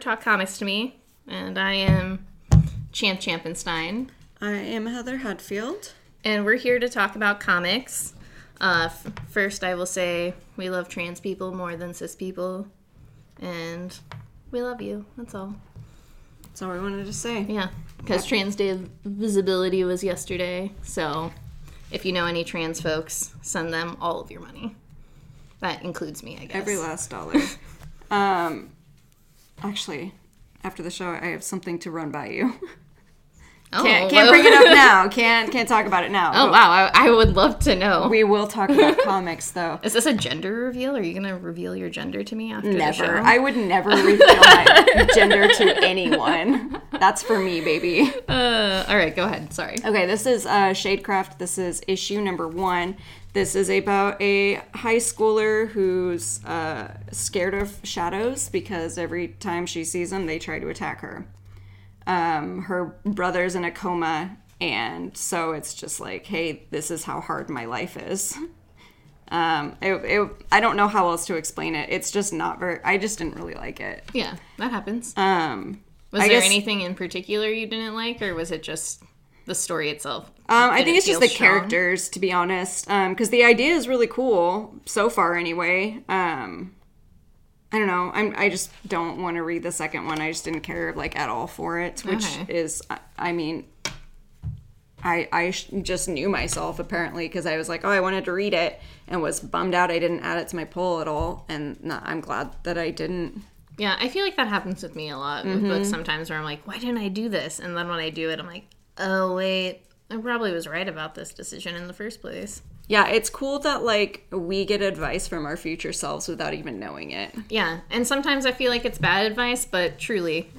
Talk Comics to Me, and I am Champ Champenstein, I am Heather Hudfield. and we're here to talk about comics. Uh, f- first, I will say we love trans people more than cis people, and we love you. That's all. That's all we wanted to say. Yeah, because Trans Day of Visibility was yesterday, so if you know any trans folks, send them all of your money. That includes me, I guess. Every last dollar. um, actually, after the show, I have something to run by you. oh, Can't, can't bring it up now. Can't can't talk about it now. Oh But wow, I, I would love to know. We will talk about comics though. Is this a gender reveal? Are you gonna reveal your gender to me after Never. I would never reveal my gender to anyone. That's for me, baby. uh, all right, go ahead. Sorry. Okay, this is uh, Shadecraft. This is issue number one. This is about a high schooler who's uh, scared of shadows because every time she sees them, they try to attack her. Um, her brother's in a coma, and so it's just like, hey, this is how hard my life is. Um, it, it, I don't know how else to explain it. It's just not very. I just didn't really like it. Yeah, that happens. Um, Was I there guess- anything in particular you didn't like, or was it just the story itself? Um, I think it it's just the strong? characters, to be honest, because the idea is really cool so far, anyway. Um, I don't know. I'm. I just don't want to read the second one. I just didn't care like at all for it, which Okay. is, I- I mean, I I just knew myself apparently because I was like, oh, I wanted to read it and was bummed out I didn't add it to my poll at all, and no, I'm glad that I didn't. Yeah, I feel like that happens with me a lot with Mm-hmm. books sometimes where I'm like, why didn't I do this? And then when I do it, I'm like, oh, wait, I probably was right about this decision in the first place. Yeah, it's cool that like we get advice from our future selves without even knowing it. Yeah, and sometimes I feel like it's bad advice, but truly,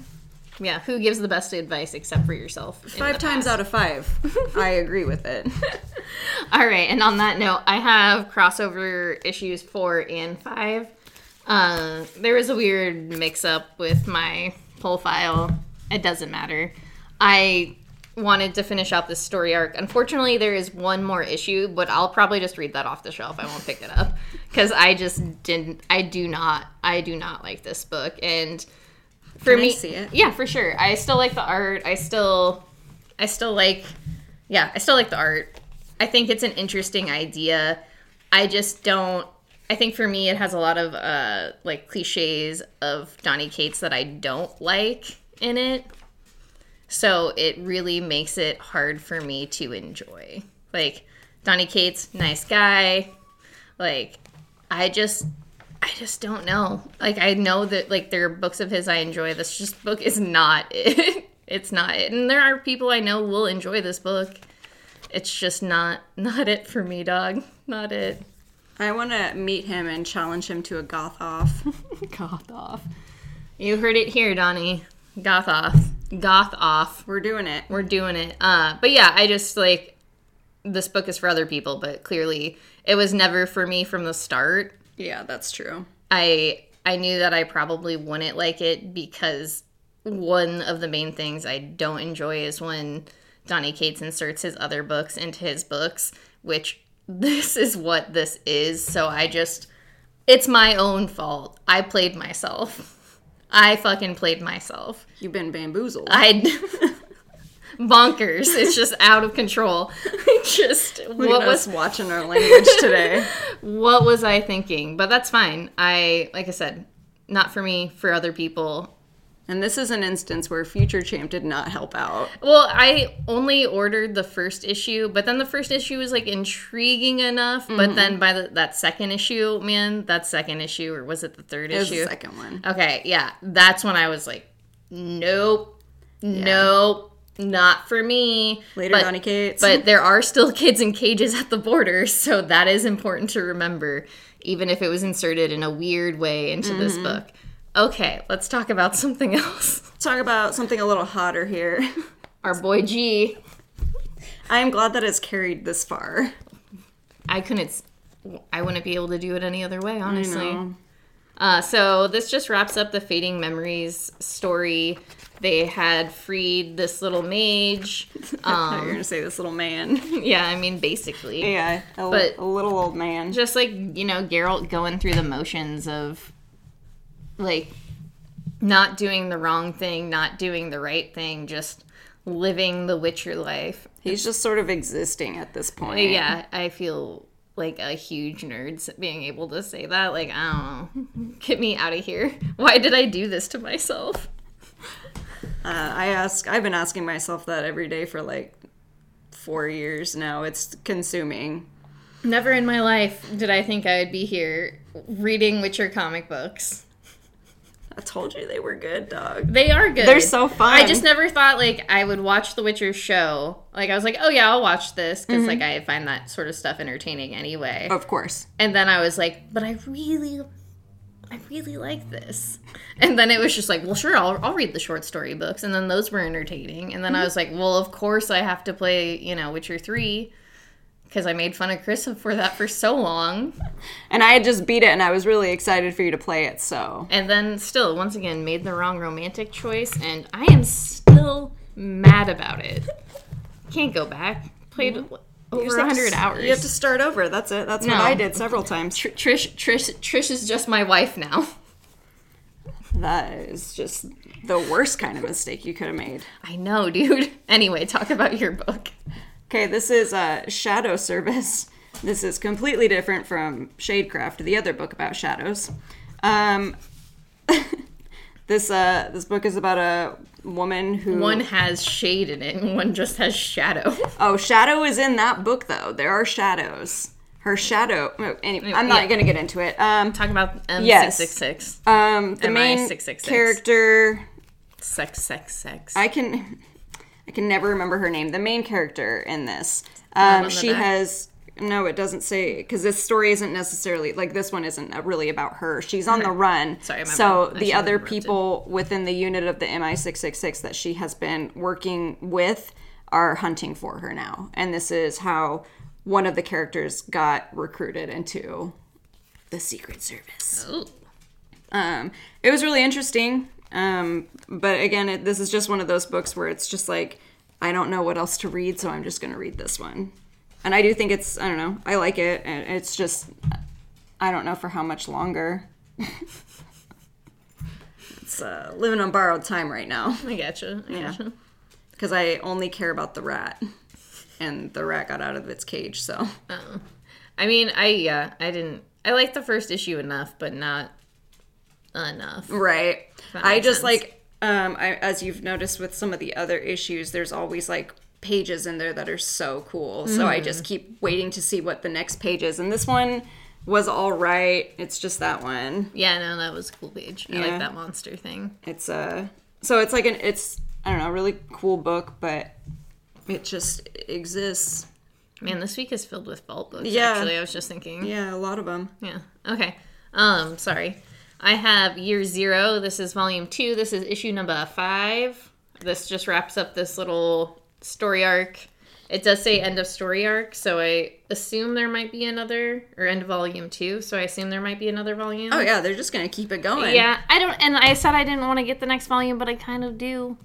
yeah, who gives the best advice except for yourself? Five times past? out of five, I agree with it. All right, and on that note, I have crossover issues four and five. Uh, there was a weird mix up with my poll file. It doesn't matter. I wanted to finish out this story arc. Unfortunately, there is one more issue, but I'll probably just read that off the shelf. I won't pick it up because I just didn't. I do not. I do not like this book, and for Can me, see it? yeah, for sure. I still like the art. I still, I still like, yeah, I still like the art. I think it's an interesting idea. I just don't. I think for me, it has a lot of uh, like cliches of Donny Cates that I don't like in it. So it really makes it hard for me to enjoy. Like Donny Cates, nice guy. Like I just I just don't know. Like I know that like there are books of his I enjoy. This just book is not it. It's not it. And there are people I know will enjoy this book. It's just not not it for me, dog. Not it. I want to meet him and challenge him to a goth off. Goth off. You heard it here, Donny. Goth off. Goth off. We're doing it. We're doing it. Uh, but yeah, I just like this book is for other people, but clearly it was never for me from the start. Yeah, that's true. I I knew that I probably wouldn't like it because one of the main things I don't enjoy is when Donny Cates inserts his other books into his books, which this is what this is. So I just it's my own fault. I played myself. I fucking played myself. You've been bamboozled. I bonkers. It's just out of control. just Look what at was watching our language today? what was I thinking? But that's fine. I like I said, not for me, for other people. And this is an instance where Future Champ did not help out. Well, I only ordered the first issue, but then the first issue was like intriguing enough. But then by the, that second issue, man, that second issue, or was it the third It was issue? the second one. Okay, yeah, that's when I was like, nope, nope, not for me. Later, but, Donny Cates. But there are still kids in cages at the border, so that is important to remember, even if it was inserted in a weird way into this Mm-hmm. book. Okay, let's talk about something else. Let's talk about something a little hotter here. Our boy G. I am glad that it's carried this far. I couldn't. I wouldn't be able to do it any other way, honestly. Uh, so this just wraps up the fading memories story. They had freed this little mage. You're Um, gonna say this little man. yeah, I mean, basically. yeah, a, But- a little old man. just like you know Geralt going through the motions of like not doing the wrong thing, not doing the right thing, just living the Witcher life. He's just sort of existing at this point. Yeah, I feel like a huge nerd being able to say that. Like, I don't know, get me out of here. Why did I do this to myself? Uh, I ask. I've been asking myself that every day for like four years now. It's consuming. Never in my life did I think I would be here reading Witcher comic books. I told you they were good, dog. They are good. They're so fun. I just never thought like I would watch The Witcher show. Like I was like, oh yeah, I'll watch this because mm-hmm. like I find that sort of stuff entertaining anyway. Of course. And then I was like, but I really, I really like this. And then it was just like, well, sure, I'll I'll read the short story books, and then those were entertaining. And then I mm-hmm. was like, well, of course I have to play, you know, Witcher three. Because I made fun of Chris for that for so long. And I had just beat it, and I was really excited for you to play it. So And then still, once again, made the wrong romantic choice, and I am still mad about it. Can't go back. Played You over just have to hours. You have to start over. That's it. That's No. what I did several times. Tr- Triss, Triss, Triss is just my wife now. That is just the worst kind of mistake you could have made. I know, dude. Anyway, talk about your book. Okay, this is uh, Shadow Service. This is completely different from Shadecraft, the other book about shadows. Um, this uh, this book is about a woman who One has shade in it, and one just has shadow. Oh, shadow is in that book though. There are shadows. Her shadow. oh, Anyway, I'm not Yeah. gonna get into it. Um, Talk about M Yes. six six six. um, the MI main 666. character. Sex, sex, sex. I can, I can never remember her name. The main character in this. Um, she back? has. No, it doesn't say because this story isn't necessarily like this one isn't uh, really about her. She's on the run. Sorry, so. The other people within the unit of the MI666 that she has been working with are hunting for her now, and this is how one of the characters got recruited into the Secret Service. Ooh. Um, it was really interesting. Um, but again, it, this is just one of those books where it's just like, I don't know what else to read, so I'm just going to read this one. And I do think it's, I don't know, I like it. And it's just, I don't know for how much longer. it's uh, living on borrowed time right now I gotcha. I gotcha. because I only care about the rat. And the rat got out of its cage, so. Oh. I mean, I yeah, I didn't. I liked the first issue enough, but not enough. Right. I just sense. like um I, as you've noticed with some of the other issues there's always like pages in there that are so cool. So I Mm-hmm. just keep waiting to see what the next page is. And this one was all right. It's just that one. Yeah, no, that was a cool page. I Yeah. like that monster thing. It's uh so it's like an it's I don't know, a really cool book, but it just exists. Man, this week is filled with vault books. Yeah. Actually, I was just thinking. Yeah, a lot of them. Yeah. Okay. Um, sorry. I have year zero. This is volume two. This is issue number five. This just wraps up this little story arc. It does say end of story arc, so I assume there might be another or end of volume two. So I assume there might be another volume. Oh yeah, they're just gonna keep it going. Yeah, I don't, and I said I didn't want to get the next volume, but I kind of do.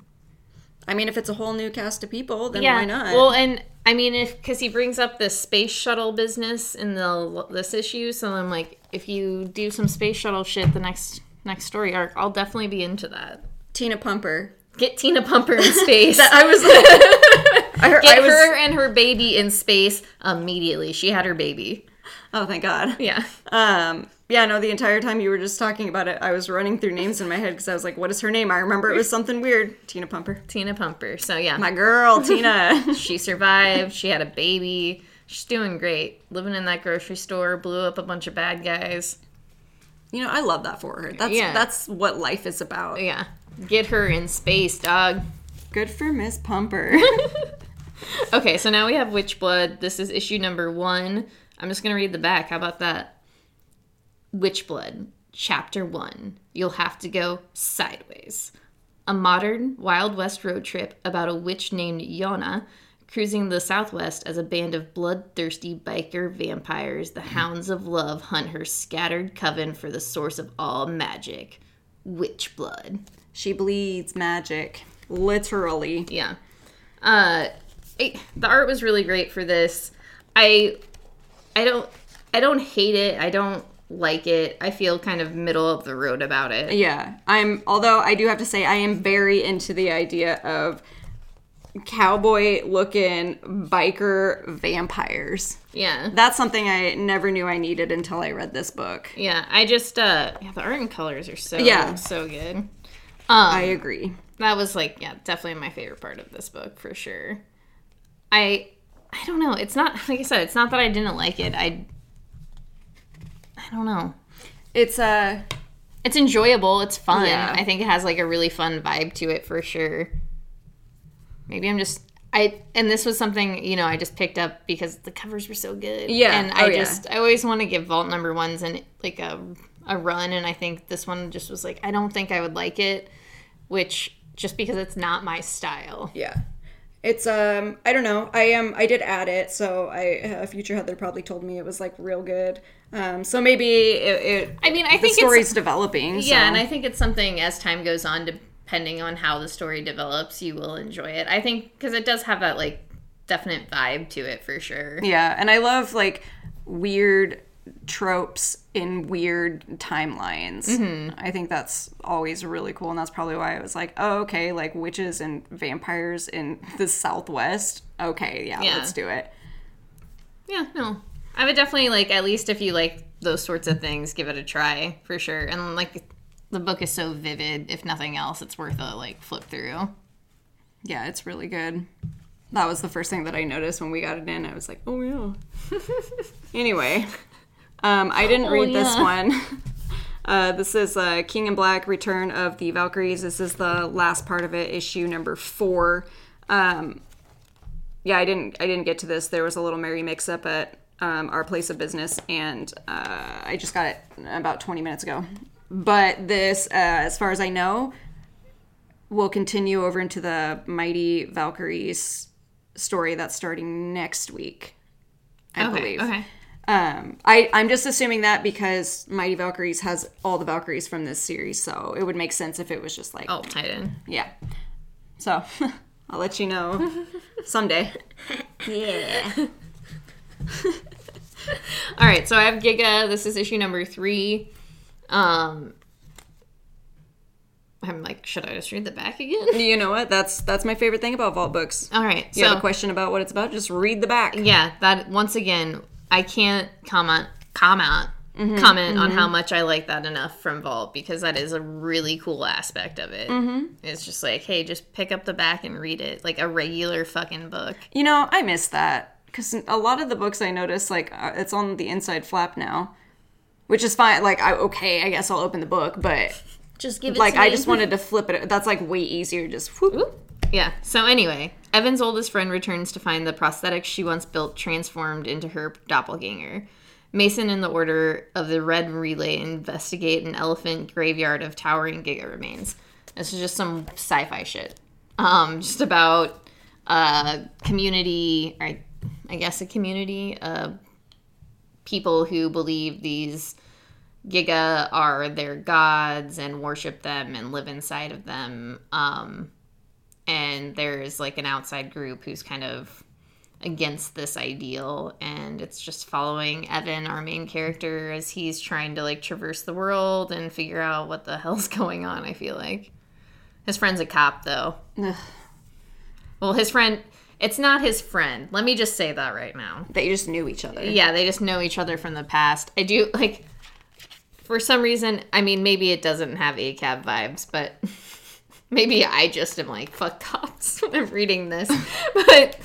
I mean, if it's a whole new cast of people, then yeah. why not? Well, and I mean, if because he brings up the space shuttle business in the this issue, so I'm like, if you do some space shuttle shit, the next next story arc, I'll definitely be into that. Tina Pumper. Get Tina Pumper in space. I was I, heard, Get I was, her and her baby in space immediately. She had her baby. Oh, thank God. Yeah. Um, yeah, no, the entire time you were just talking about it, I was running through names in my head because I was like, what is her name? I remember it was something weird. Tina Pumper. Tina Pumper. So yeah, My girl, Tina. she survived. She had a baby. She's doing great. Living in that grocery store, blew up a bunch of bad guys. you know, I love that for her. That's Yeah. that's what life is about. Yeah. Get her in space, dog. Good for Miss Pumper. Okay, so now we have Witch Blood. This is issue number one. I'm just gonna read the back. How about that? Witch Blood, chapter one. You'll have to go sideways. A modern Wild West road trip about a witch named Yona Cruising the Southwest as a band of bloodthirsty biker vampires, the Hounds of Love hunt her scattered coven for the source of all magic witch blood. She bleeds magic. Literally. Yeah. Uh, it, the art was really great for this. I, I don't, I don't hate it. I don't like it. I feel kind of middle of the road about it. Yeah. I'm although I do have to say I am very into the idea of cowboy looking biker vampires. Yeah. That's something I never knew I needed until I read this book. Yeah. I just, uh, yeah, the art and colors are so, Yeah. so good. Um, I agree. that was like, yeah, definitely my favorite part of this book for sure. I, I don't know. It's not, like I said, it's not that I didn't like it. I, I don't know. It's uh It's enjoyable. It's fun. Yeah. I think it has like a really fun vibe to it for sure. Maybe I'm just I and this was something you know I just picked up because the covers were so good. Yeah. and I Oh, yeah. just I always want to give Vault number ones and like a a run, and I think this one just was like I don't think I would like it, which just because it's not my style. yeah. It's um I don't know. I am I did add it, so I uh, future Heather probably told me it was like real good. Um so maybe it, it I mean, I the think story's it's developing. So. yeah, and I think it's something as time goes on, depending on how the story develops, you will enjoy it. I think because it does have that like definite vibe to it for sure. Yeah, and I love like weird tropes in weird timelines. Mm-hmm. I think that's always really cool, and that's probably why I was like, oh, okay, like witches and vampires in the Southwest. Okay, yeah, Yeah. let's do it. Yeah, no. I would definitely like at least if you like those sorts of things, give it a try for sure. And like the book is so vivid, if nothing else, it's worth a like flip through. Yeah, it's really good. That was the first thing that I noticed when we got it in. I was like, oh yeah. anyway, um, I didn't read this one. Uh, this is uh, King in Black: Return of the Valkyries. This is the last part of it, issue number four. Um, yeah, I didn't I didn't get to this. There was a little merry mix up at um, our place of business, and uh, I just got it about 20 minutes ago. But this, uh, as far as I know, will continue over into the Mighty Valkyries story that's starting next week. I believe. Okay. Um, I, I'm just assuming that because Mighty Valkyries has all the Valkyries from this series, so it would make sense if it was just like, Oh, Titan. yeah. So I'll let you know someday. Yeah. All right, so I have Giga. This is issue number three. Um, I'm like, should I just read the back again? You know what? That's that's my favorite thing about Vault books. All right, You so have a question about what it's about? Just read the back. yeah, that once again, I can't comment comment comment on how much I like that enough from Vault because that is a really cool aspect of it. It's just like, hey, just pick up the back and read it like a regular fucking book. You know, I miss that because a lot of the books I notice, like uh, it's on the inside flap now, which is fine. Like, I okay, I guess I'll open the book, but Just give it like I just wanted to flip it. That's like way easier. Just whoop. Yeah. So anyway, Evan's oldest friend returns to find the prosthetic she once built transformed into her doppelganger. Mason and the Order of the Red Relay investigate an elephant graveyard of towering giga remains. This is just some sci-fi shit. Um, just about a community, or I guess a community of people who believe these Giga are their gods and worship them and live inside of them. Um, and there's like an outside group who's kind of against this ideal and it's just following Evan our main character as he's trying to like traverse the world and figure out what the hell's going on I feel like his friend's a cop though Ugh. well his friend it's not his friend let me just say that right now They just knew each other. yeah, they just know each other from the past. I do like for some reason, I mean maybe it doesn't have ACAB vibes, but maybe I just am like fuck cops when I'm reading this. but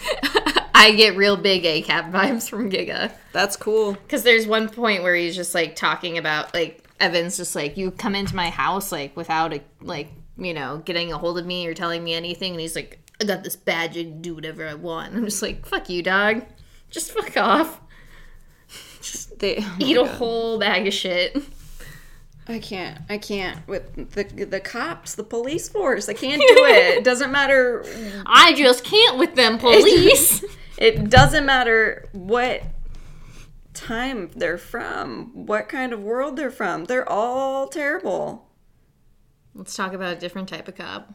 I get real big ACAB vibes from Giga. That's cool. Cuz there's one point where he's just like talking about like Evan's just like you come into my house like without a like, you know, getting a hold of me or telling me anything and he's like I got this badge, I can do whatever I want. I'm just like, fuck you, dog. Just fuck off They oh eat a whole bag of shit. I can't. I can't with the the cops, the police force. I can't do it. It doesn't matter. I just can't with them police. It doesn't matter what time they're from, what kind of world they're from. They're all terrible. Let's talk about a different type of cop.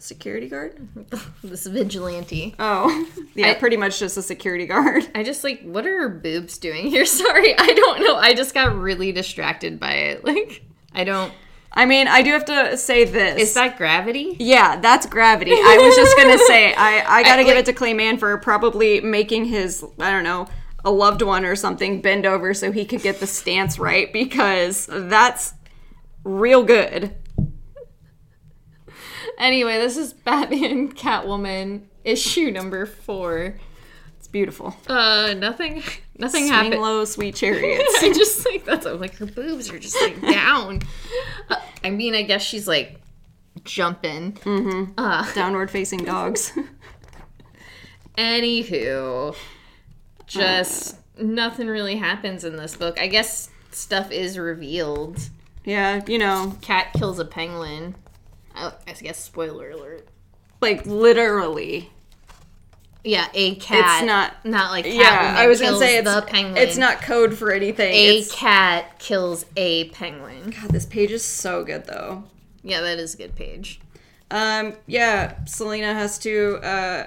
Security guard? This vigilante. Oh, yeah, I- pretty much just a security guard. I just like, what are her boobs doing here? Sorry, I don't know. I just got really distracted by it. Like, I don't. I mean, I do have to say this. Is that gravity? Yeah, that's gravity. I was just gonna say, I, I gotta I- give like- it to Clay Mann for probably making his, I don't know, a loved one or something bend over so he could get the stance right because that's real good. Anyway, this is Batman Catwoman issue number four. It's beautiful. Uh, nothing, nothing Swing happened. low, sweet chariots. I just like that's I'm like her boobs are just like down. Uh, I mean, I guess she's like jumping. Mm-hmm. Uh, Downward facing dogs. Anywho, just nothing really happens in this book. I guess stuff is revealed. yeah, you know, Cat kills a penguin. I guess spoiler alert. like literally. Yeah, a cat. It's not- not like Yeah, I was gonna say it's the penguin. it's not code for anything. a It's, cat kills a penguin. God, this page is so good though. Yeah, that is a good page. Um, yeah, Selina has to uh,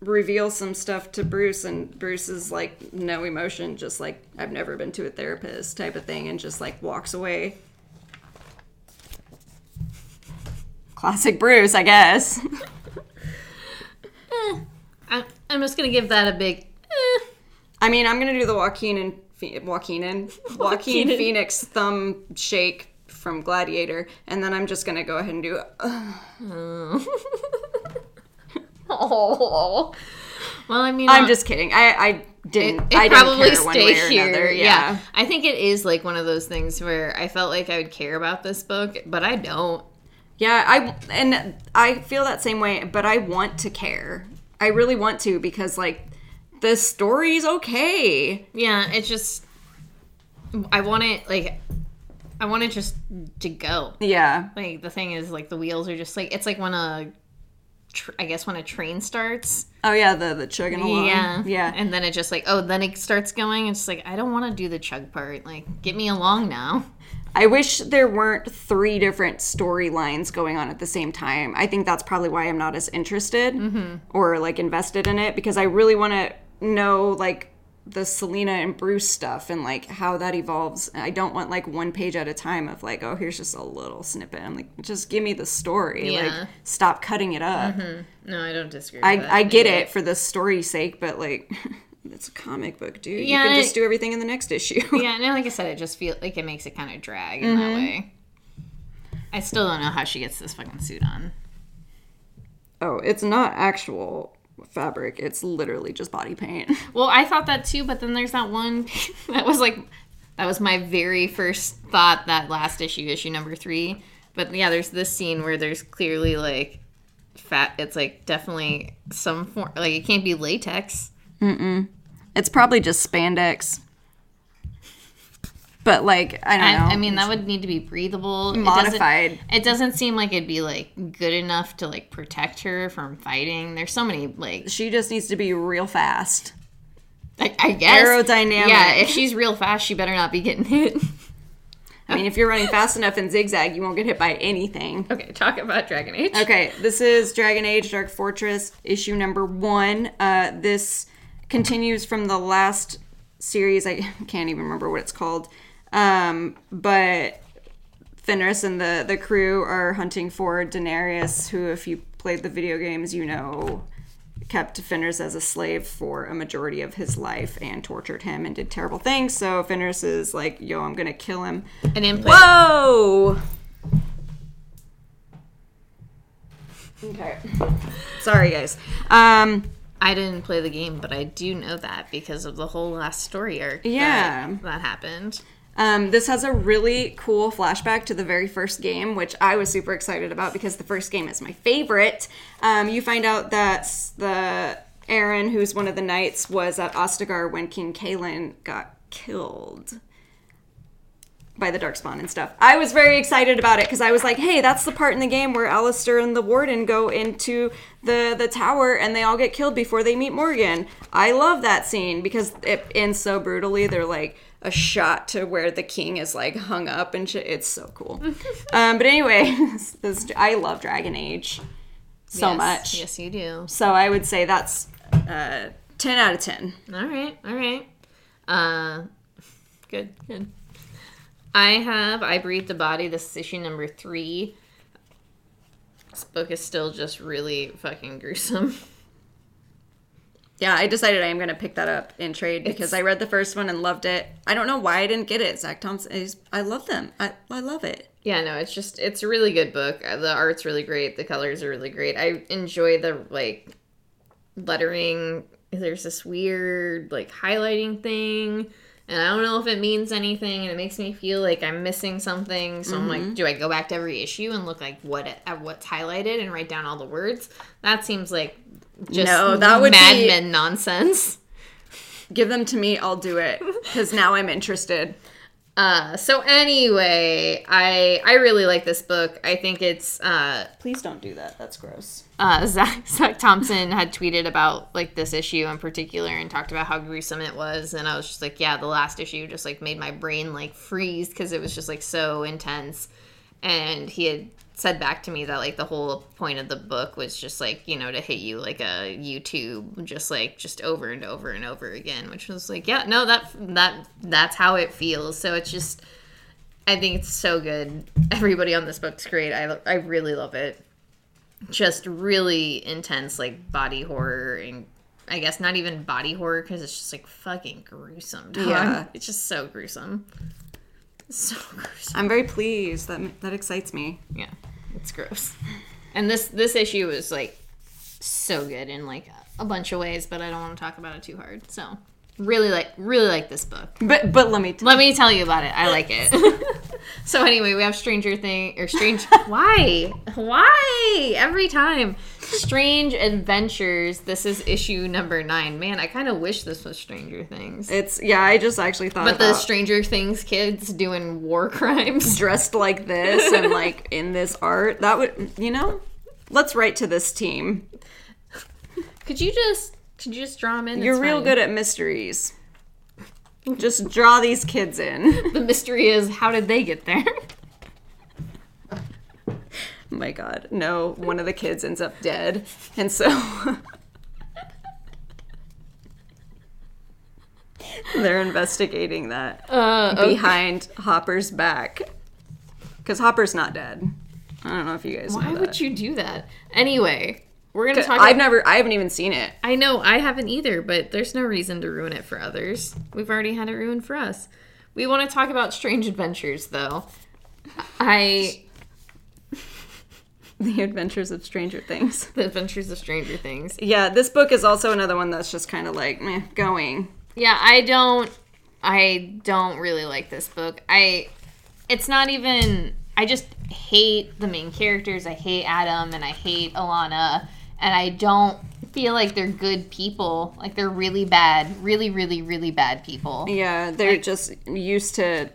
reveal some stuff to Bruce, and Bruce is like, no emotion, just like, I've never been to a therapist type of thing, and just like walks away. Classic Bruce, I guess. I, I'm just gonna give that a big. Eh. I mean, I'm gonna do the Joaquin and Joaquin and Joaquin Joaquin. Phoenix thumb shake from Gladiator, and then I'm just gonna go ahead and do. oh. Well, I mean, I'm uh, just kidding. I I didn't. it I probably didn't one stay here. Yeah. yeah. I think it is like one of those things where I felt like I would care about this book, but I don't. Yeah, I and I feel that same way, but I want to care. I really want to because like the story's okay. Yeah, it's just I want it like I want it just to go. Yeah. Like the thing is, like the wheels are just like it's like when a, tr- I guess when a train starts. Oh yeah, the the chugging along. Yeah, Yeah. and then it just like oh, then it starts going. It's like I don't want to do the chug part. Like get me along now. I wish there weren't three different storylines going on at the same time. I think that's probably why I'm not as interested mm-hmm. or like invested in it because I really want to know like the Selina and Bruce stuff and like how that evolves. I don't want like one page at a time of like, oh, here's just a little snippet. I'm like, just give me the story. Yeah. Like, stop cutting it up. Mm-hmm. No, I don't disagree. I, with that I get either. it for the story's sake, but like, it's a comic book, dude. Yeah, you can just it- do everything in the next issue. Yeah, no, like I said, it just feels like it makes it kind of drag in that mm-hmm. way. I still don't know how she gets this fucking suit on. Oh, it's not actual fabric. It's literally just body paint. Well, I thought that too, but then there's that one that was like that was my very first thought that last issue, issue number three. But yeah, there's this scene where there's clearly like fat. It's like definitely some form. Like it can't be latex. It's probably just spandex. But like, I don't I, know. I mean, that would need to be breathable. It doesn't- modified. It doesn't seem like it'd be like good enough to like protect her from fighting. There's so many like She just needs to be real fast. I, I guess Aerodynamic. Yeah, if she's real fast, she better not be getting hit. I mean, if you're running fast enough in zigzag, you won't get hit by anything. okay, talk about Dragon Age. Okay, this is Dragon Age Dark Fortress, issue number one. Uh, this continues from the last series. I can't even remember what it's called. Um, but Fenris and the, the crew are hunting for Danarius, who, if you played the video games, you know, kept Fenris as a slave for a majority of his life and tortured him and did terrible things. So Fenris is like, yo, I'm gonna kill him. I didn't. Whoa! Okay. Sorry, guys. Um, I didn't play the game, but I do know that because of the whole last story arc. that- Yeah. that, happened. um, this has a really cool flashback to the very first game, which I was super excited about because the first game is my favorite. Um, you find out that the Aaron, who's one of the knights, was at Ostagar when King Cailan got killed. By the Darkspawn and stuff. I was very excited about it because I was like, hey, that's the part in the game where Alistair and the Warden go into the the tower and they all get killed before they meet Morrigan. I love that scene because it ends so brutally. They're like a shot to where the king is like hung up and shit. It's so cool. um, but anyway, this, I love Dragon Age so Yes. much. Yes, you do. So I would say that's uh, 10 out of 10. All right, all right. Uh, good, good. I have I Breathed a Body. This is issue number three. This book is still just really fucking gruesome. Yeah, I decided I am going to pick that up in trade because It's- I read the first one and loved it. I don't know why I didn't get it. Zac Thompson, is, I love them. I, I love it. Yeah, no, it's just it's a really good book. Uh, The art's really great. The colors are really great. I enjoy the like lettering. There's this weird like highlighting thing, and I don't know if it means anything, and it makes me feel like I'm missing something. So I'm like, mm-hmm. do I go back to every issue and look like what it, at what's highlighted and write down all the words? That seems like just No, that would Mad be- Men nonsense. Give them to me. I'll do it because now I'm interested. Uh, so anyway, I I really like this book. I think it's uh Please don't do that. That's gross. uh, Zac, Zac Thompson had tweeted about like this issue in particular and talked about how gruesome it was, and I was just like, yeah, the last issue just like made my brain like freeze because it was just like so intense. And he had said back to me that like the whole point of the book was just like you know to hit you like a YouTube, just like just over and over and over again, which was like yeah, no, that that that's how it feels. So it's just. I think it's so good. Everybody on this book's great. I, I really love it just really intense like body horror and I guess not even body horror because it's just like fucking gruesome. Dog. Yeah. it's just so gruesome. So gruesome. I'm very pleased. That that excites me. Yeah, it's gross. And this this issue is like so good in like a bunch of ways, but I don't want to talk about it too hard. So really like really like this book. But but let me. T- Let me tell you about it. I like it. so anyway, we have Stranger Thing or Strange. why? Why every time? Strange Adventures. This is issue number nine. Man, I kind of wish this was Stranger Things. it's yeah. I just actually thought But the Stranger Things kids doing war crimes. dressed like this and like in this art. That would you know. Let's write to this team. Could you just could you just draw them in? You're It's real fine. good at mysteries. Just draw these kids in. The mystery is how did they get there? Oh my god. No, one of the kids ends up dead. And so they're investigating that Uh, behind Hopper's back. Cuz Hopper's not dead. I don't know if you guys Why would you do that? Anyway, we're gonna talk. About- I've never I haven't even seen it. I know I haven't either, but there's no reason to ruin it for others. We've already had it ruined for us. We want to talk about Strange Adventures, though. I The Adventures of Stranger Things. the Adventures of Stranger Things. Yeah, this book is also another one that's just kind of like meh, going. Yeah, I don't. I don't really like this book. I. It's not even. I just hate the main characters. I hate Adam and I hate Alanna, and I don't feel like they're good people. Like they're really bad, really, really, really bad people. Yeah, they're just used to,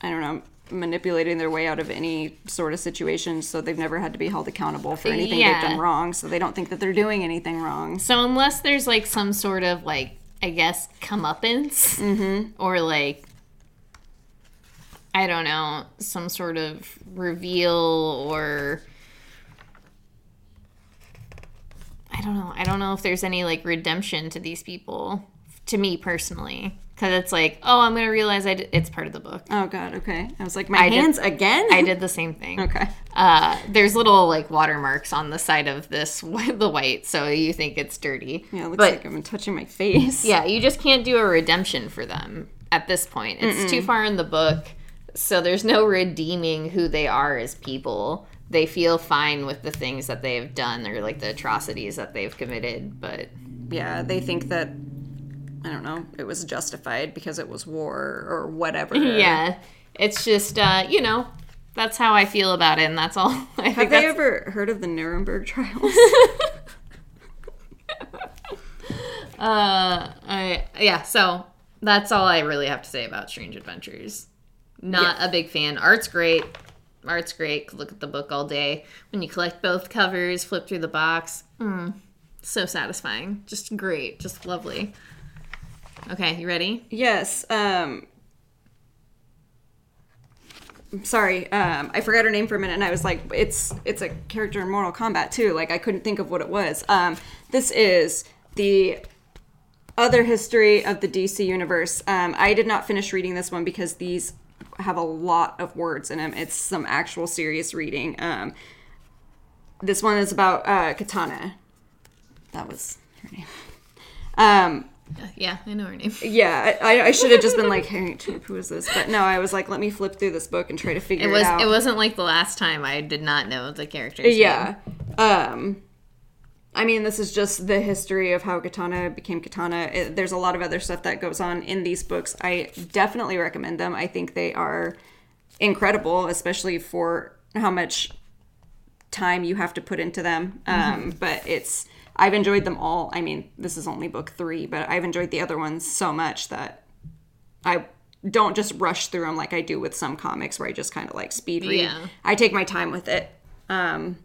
I don't know, manipulating their way out of any sort of situation, so they've never had to be held accountable for anything Yeah. they've done wrong, so they don't think that they're doing anything wrong. So unless there's like some sort of like I guess comeuppance mm-hmm. or like I don't know some sort of reveal or I don't know. I don't know if there's any like redemption to these people to me personally because it's like oh I'm gonna realize I d- it's part of the book. Oh god, okay. I was like, my I did- hands again? I did the same thing. Okay. Uh, there's little like watermarks on the side of this the white, so you think it's dirty. Yeah, it looks but like I'm touching my face. yeah, you just can't do a redemption for them at this point. It's too far in the book, so there's no redeeming who they are as people. They feel fine with the things that they've done or like the atrocities that they've committed, but Yeah, they think that, I don't know, it was justified because it was war or whatever. yeah, it's just uh, you know that's how I feel about it, and that's all. I Have they ever heard of the Nuremberg trials? Uh, I yeah. So that's all I really have to say about Strange Adventures. not a big fan. Art's great. Art's great. Could Look at the book all day. When you collect both covers, flip through the box. Mm, so satisfying. Just great. Just lovely. Okay, you ready? Yes. Um, sorry, um, I forgot her name for a minute, and I was like, it's it's a character in Mortal Kombat too. Like I couldn't think of what it was. Um, this is the other history of the DC universe. Um, I did not finish reading this one because these have a lot of words in them. It's some actual serious reading. Um, this one is about uh, Katana. That was her name. Um, yeah, I know her name. yeah, I, I should have just been like, "Hey, who is this?" But no, I was like, "Let me flip through this book and try to figure It it, out." It wasn't like the last time I did not know the character's yeah. name. Um, I mean, this is just the history of how Katana became Katana. It, there's a lot of other stuff that goes on in these books. I definitely recommend them. I think they are incredible, especially for how much time you have to put into them. Um, but it's I've enjoyed them all. I mean, this is only book three, but I've enjoyed the other ones so much that I don't just rush through them like I do with some comics where I just kind of like speed read. Yeah. I take my time with it. Um,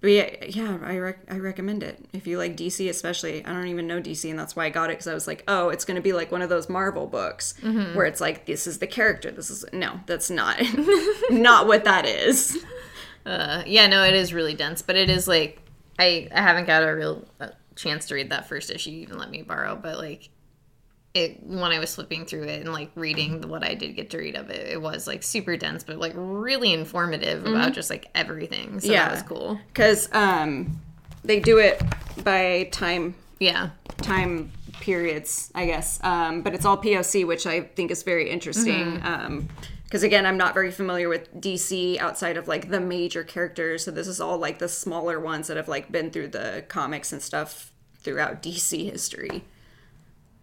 but yeah, yeah I, rec- I recommend it. If you like DC, especially, I don't even know DC, and that's why I got it because I was like, oh, it's going to be like one of those Marvel books where it's like, this is the character. This is no, that's not, not what that is. Uh, yeah, no, it is really dense, but it is like I, I haven't got a real uh, chance to read that first issue. You even let me borrow, but like it when I was flipping through it and like reading what I did get to read of it, it was like super dense, but like really informative about just like everything. So Yeah. that was cool. Because um, they do it by time Yeah, time periods, I guess. Um, but it's all POC, which I think is very interesting. Um, because again, I'm not very familiar with DC outside of like the major characters, so this is all like the smaller ones that have like been through the comics and stuff throughout DC history.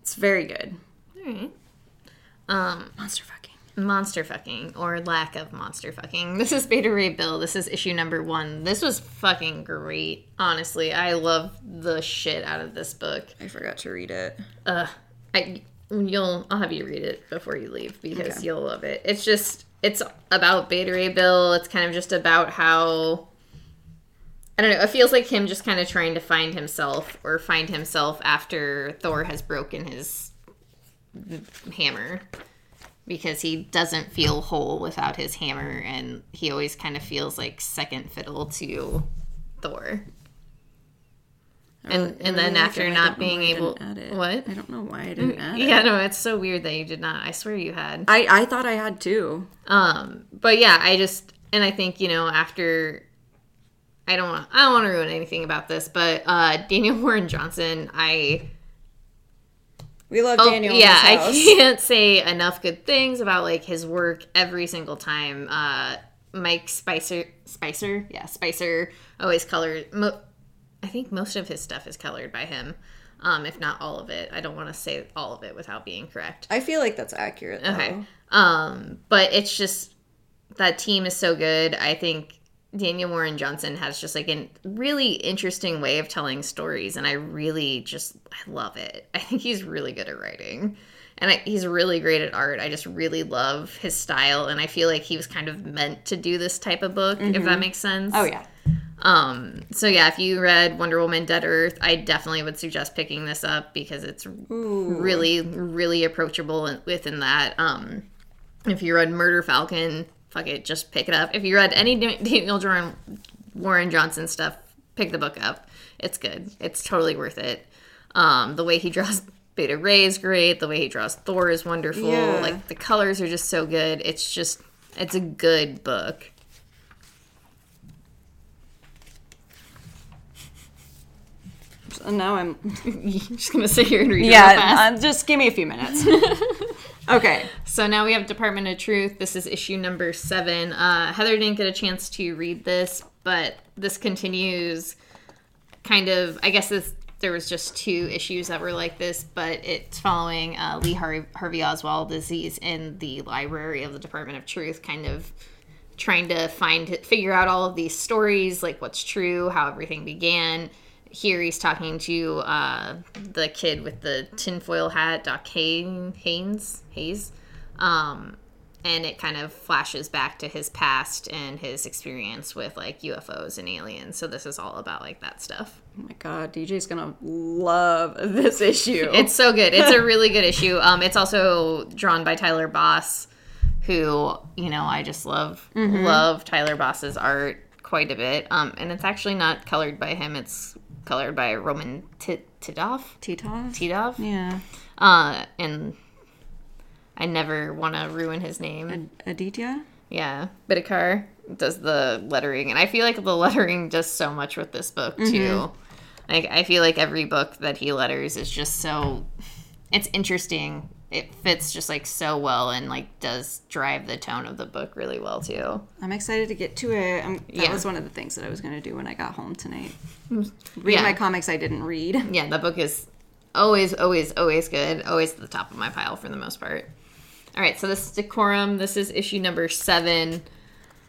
It's very good. all right. Um, Monster fucking. monster fucking or lack of monster fucking. This is Beta Ray Bill. This is issue number one. This was fucking great. Honestly, I love the shit out of this book. I forgot to read it. uh I you'll I'll have you read it before you leave because Okay. you'll love it. It's just it's about Beta Ray Bill. It's kind of just about how I don't know. It feels like him just kind of trying to find himself or find himself after Thor has broken his hammer because he doesn't feel whole without his hammer and he always kind of feels like second fiddle to Thor. And and then I like after not being able it. what? I don't know why I didn't add it. Yeah, no, it's so weird that you did not. I swear you had. I, I thought I had too. Um, but yeah, I just and I think you know after I don't want I don't want to ruin anything about this, but uh Daniel Warren Johnson, I We love oh, Daniel. yeah, I can't say enough good things about like his work every single time. Uh, Mike Spicer, Spicer, yeah, Spicer always colored. Mo- I think most of his stuff is colored by him, um, if not all of it. I don't want to say all of it without being correct. I feel like that's accurate. Though. Okay. Um, but it's just that team is so good. I think Daniel Warren Johnson has just like a really interesting way of telling stories, and I really just I love it. I think he's really good at writing, and I, he's really great at art. I just really love his style, and I feel like he was kind of meant to do this type of book, if that makes sense. Oh yeah. Um, so yeah, if you read Wonder Woman Dead Earth, I definitely would suggest picking this up because it's really, really approachable within that. Um, if you read Murder Falcon, fuck it, just pick it up. If you read any Dan- Daniel Warren, Warren Johnson stuff, pick the book up. It's good. It's totally worth it. Um, the way he draws Beta Ray is great. The way he draws Thor is wonderful. Yeah. Like the colors are just so good. It's just, it's a good book. And now I'm. just gonna sit here and read it real fast. Yeah, uh, just give me a few minutes. okay. So now we have Department of Truth. This is issue number seven. Uh, Heather didn't get a chance to read this, but this continues kind of. I guess this there was just two issues that were like this, but it's following uh, Lee Har- Harvey Oswald as he's in the library of the Department of Truth, kind of trying to find figure out all of these stories, like what's true, how everything began. Here he's talking to uh, the kid with the tinfoil hat, Doc Hay- Haynes, Hayes, um, and it kind of flashes back to his past and his experience with like UFOs and aliens. So this is all about like that stuff. Oh my god, DJ's gonna love this issue. It's so good. It's a really good issue. Um, it's also drawn by Tyler Boss, who you know I just love love Tyler Boss's art quite a bit. Um, and it's actually not colored by him. It's colored by Roman T- Tidov. Titov? Tidov. Yeah. Uh, and I never want to ruin his name. Aditya? Yeah, Bidikar does the lettering, and I feel like the lettering does so much with this book too. Like I feel like every book that he letters is just so it's interesting. It fits just like so well and like does drive the tone of the book really well too. I'm excited to get to it. Um, that Yeah. was one of the things that I was gonna do when I got home tonight. Mm, Read Yeah. my comics I didn't read. Yeah, that book is always, always, always good. Always at the top of my pile for the most part. All right, so this is Decorum. This is issue number seven.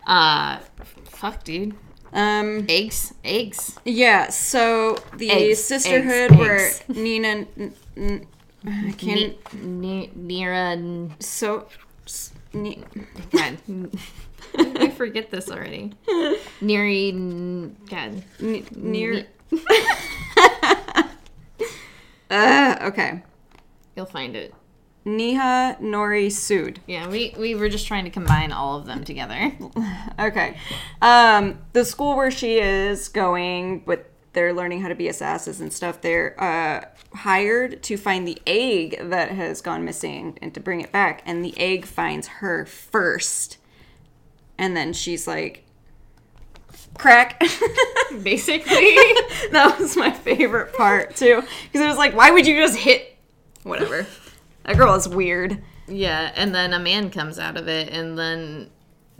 Uh, fuck, dude. Um, Eggs, eggs. yeah. So the Eggs, sisterhood eggs, where eggs. Nina, n- n- I can't. Ne- Nira. So, s- Ni- God. I forget this already. Neri. n- God. N- near. uh, okay. You'll find it. Neha Nori Sood. Yeah, we, we were just trying to combine all of them together. Okay. Um, the school where she is going, but they're learning how to be assassins and stuff. They're uh, hired to find the egg that has gone missing and to bring it back. And the egg finds her first, and then she's like, "Crack." Basically. that was my favorite part too, because it was like, why would you just hit? Whatever. That girl is weird. Yeah, and then a man comes out of it, and then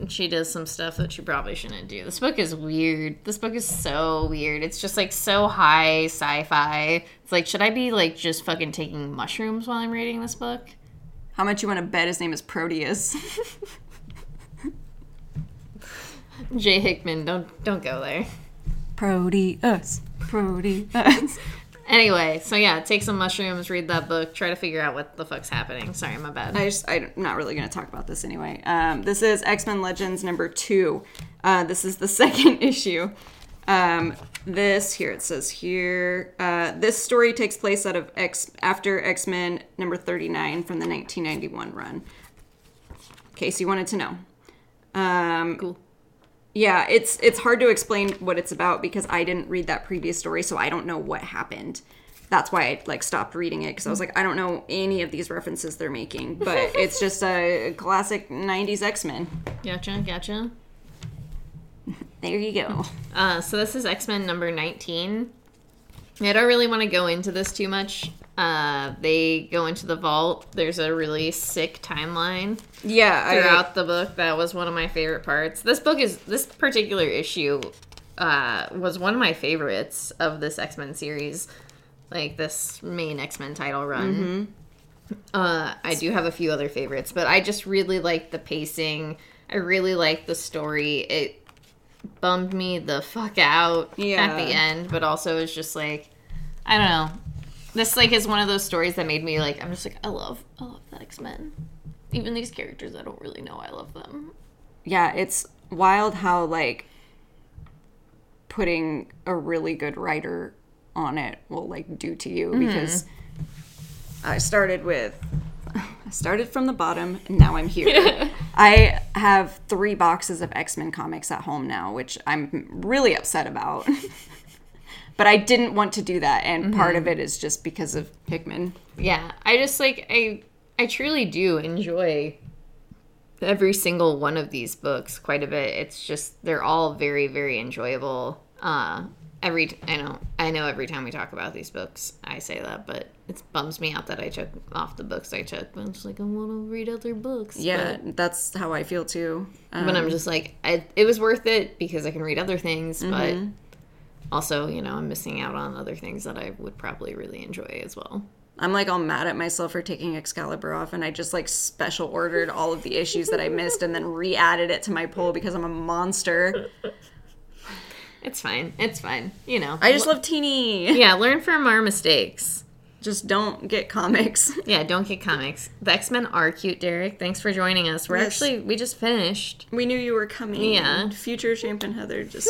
she does some stuff that she probably shouldn't do. This book is weird. This book is so weird. It's just like so high sci-fi. It's like, should I be like just fucking taking mushrooms while I'm reading this book? How much you want to bet his name is Proteus? Jay Hickman, don't don't go there. Proteus. Proteus. Anyway, so yeah, take some mushrooms, read that book, try to figure out what the fuck's happening. Sorry, my bad. I just, I'm not really going to talk about this anyway. Um, this is X Men Legends number two. Uh, this is the second issue. Um, this here it says here. Uh, this story takes place out of X after X Men number 39 from the 1991 run. In case you wanted to know. Um, cool. Yeah, it's it's hard to explain what it's about because I didn't read that previous story, so I don't know what happened. That's why I like stopped reading it because I was like, I don't know any of these references they're making, but it's just a classic '90s X Men. Gotcha, gotcha. There you go. Uh, so this is X Men number 19. I don't really want to go into this too much. Uh, they go into the vault. There's a really sick timeline Yeah, I, throughout the book. That was one of my favorite parts. This book is this particular issue uh, was one of my favorites of this X Men series, like this main X Men title run. Uh, I do have a few other favorites, but I just really like the pacing. I really like the story. It bummed me the fuck out at the end, but also it's just like I don't know. This like is one of those stories that made me like I'm just like I love I love the X Men. Even these characters I don't really know I love them. yeah, it's wild how like putting a really good writer on it will like do to you mm-hmm. because I started with I started from the bottom and now I'm here. I have 3 boxes of X-Men comics at home now, which I'm really upset about. but I didn't want to do that and part mm-hmm. of it is just because of Hickman. Yeah, I just like I I truly do enjoy every single one of these books quite a bit. It's just they're all very very enjoyable. Uh every t- I know I know every time we talk about these books I say that, but it bums me out that I took off the books I took. But I'm just like I want to read other books. Yeah, that's how I feel too. Um, But I'm just like, I, it was worth it because I can read other things, but also, you know, I'm missing out on other things that I would probably really enjoy as well. I'm like all mad at myself for taking Excalibur off, and I just like special ordered all of the issues that I missed and then re added it to my pull because I'm a monster. It's fine. It's fine. You know. I just love Teeny. yeah, learn from our mistakes. Just don't get comics. Yeah, don't get comics. The X Men are cute, Derek. Thanks for joining us. We're Yes. actually we just finished. We knew you were coming. Yeah. and Future champion Heather just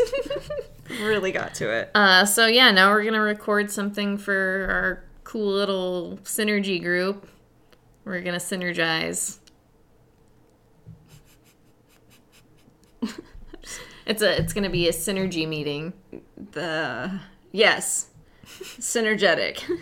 really got to it. Uh, so yeah, now we're gonna record something for our cool little synergy group. We're gonna synergize. it's a it's gonna be a synergy meeting. The yes, synergetic.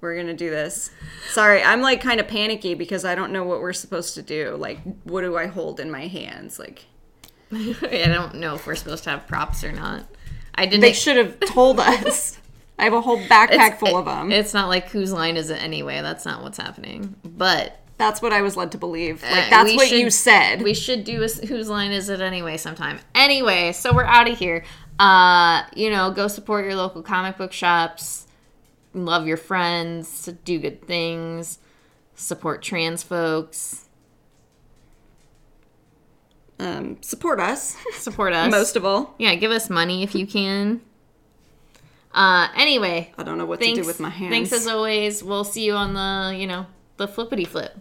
We're gonna do this. Sorry, I'm like kind of panicky because I don't know what we're supposed to do. Like, what do I hold in my hands? Like, I don't know if we're supposed to have props or not. I didn't. they should have told us. I have a whole backpack full of them. It's not like whose line is it anyway. That's not what's happening. But That's what I was led to believe. Like, Uh, that's we what should- you said. we should do a whose line is it anyway sometime. Anyway, so we're out of here. Uh, you know, go support your local comic book shops. Love your friends. Do good things. Support trans folks. um, support us, Support us. most of all. yeah, give us money if you can. Uh, anyway, I don't know what thanks. to do with my hands. Thanks as always. We'll see you on the, you know, the flippity flip.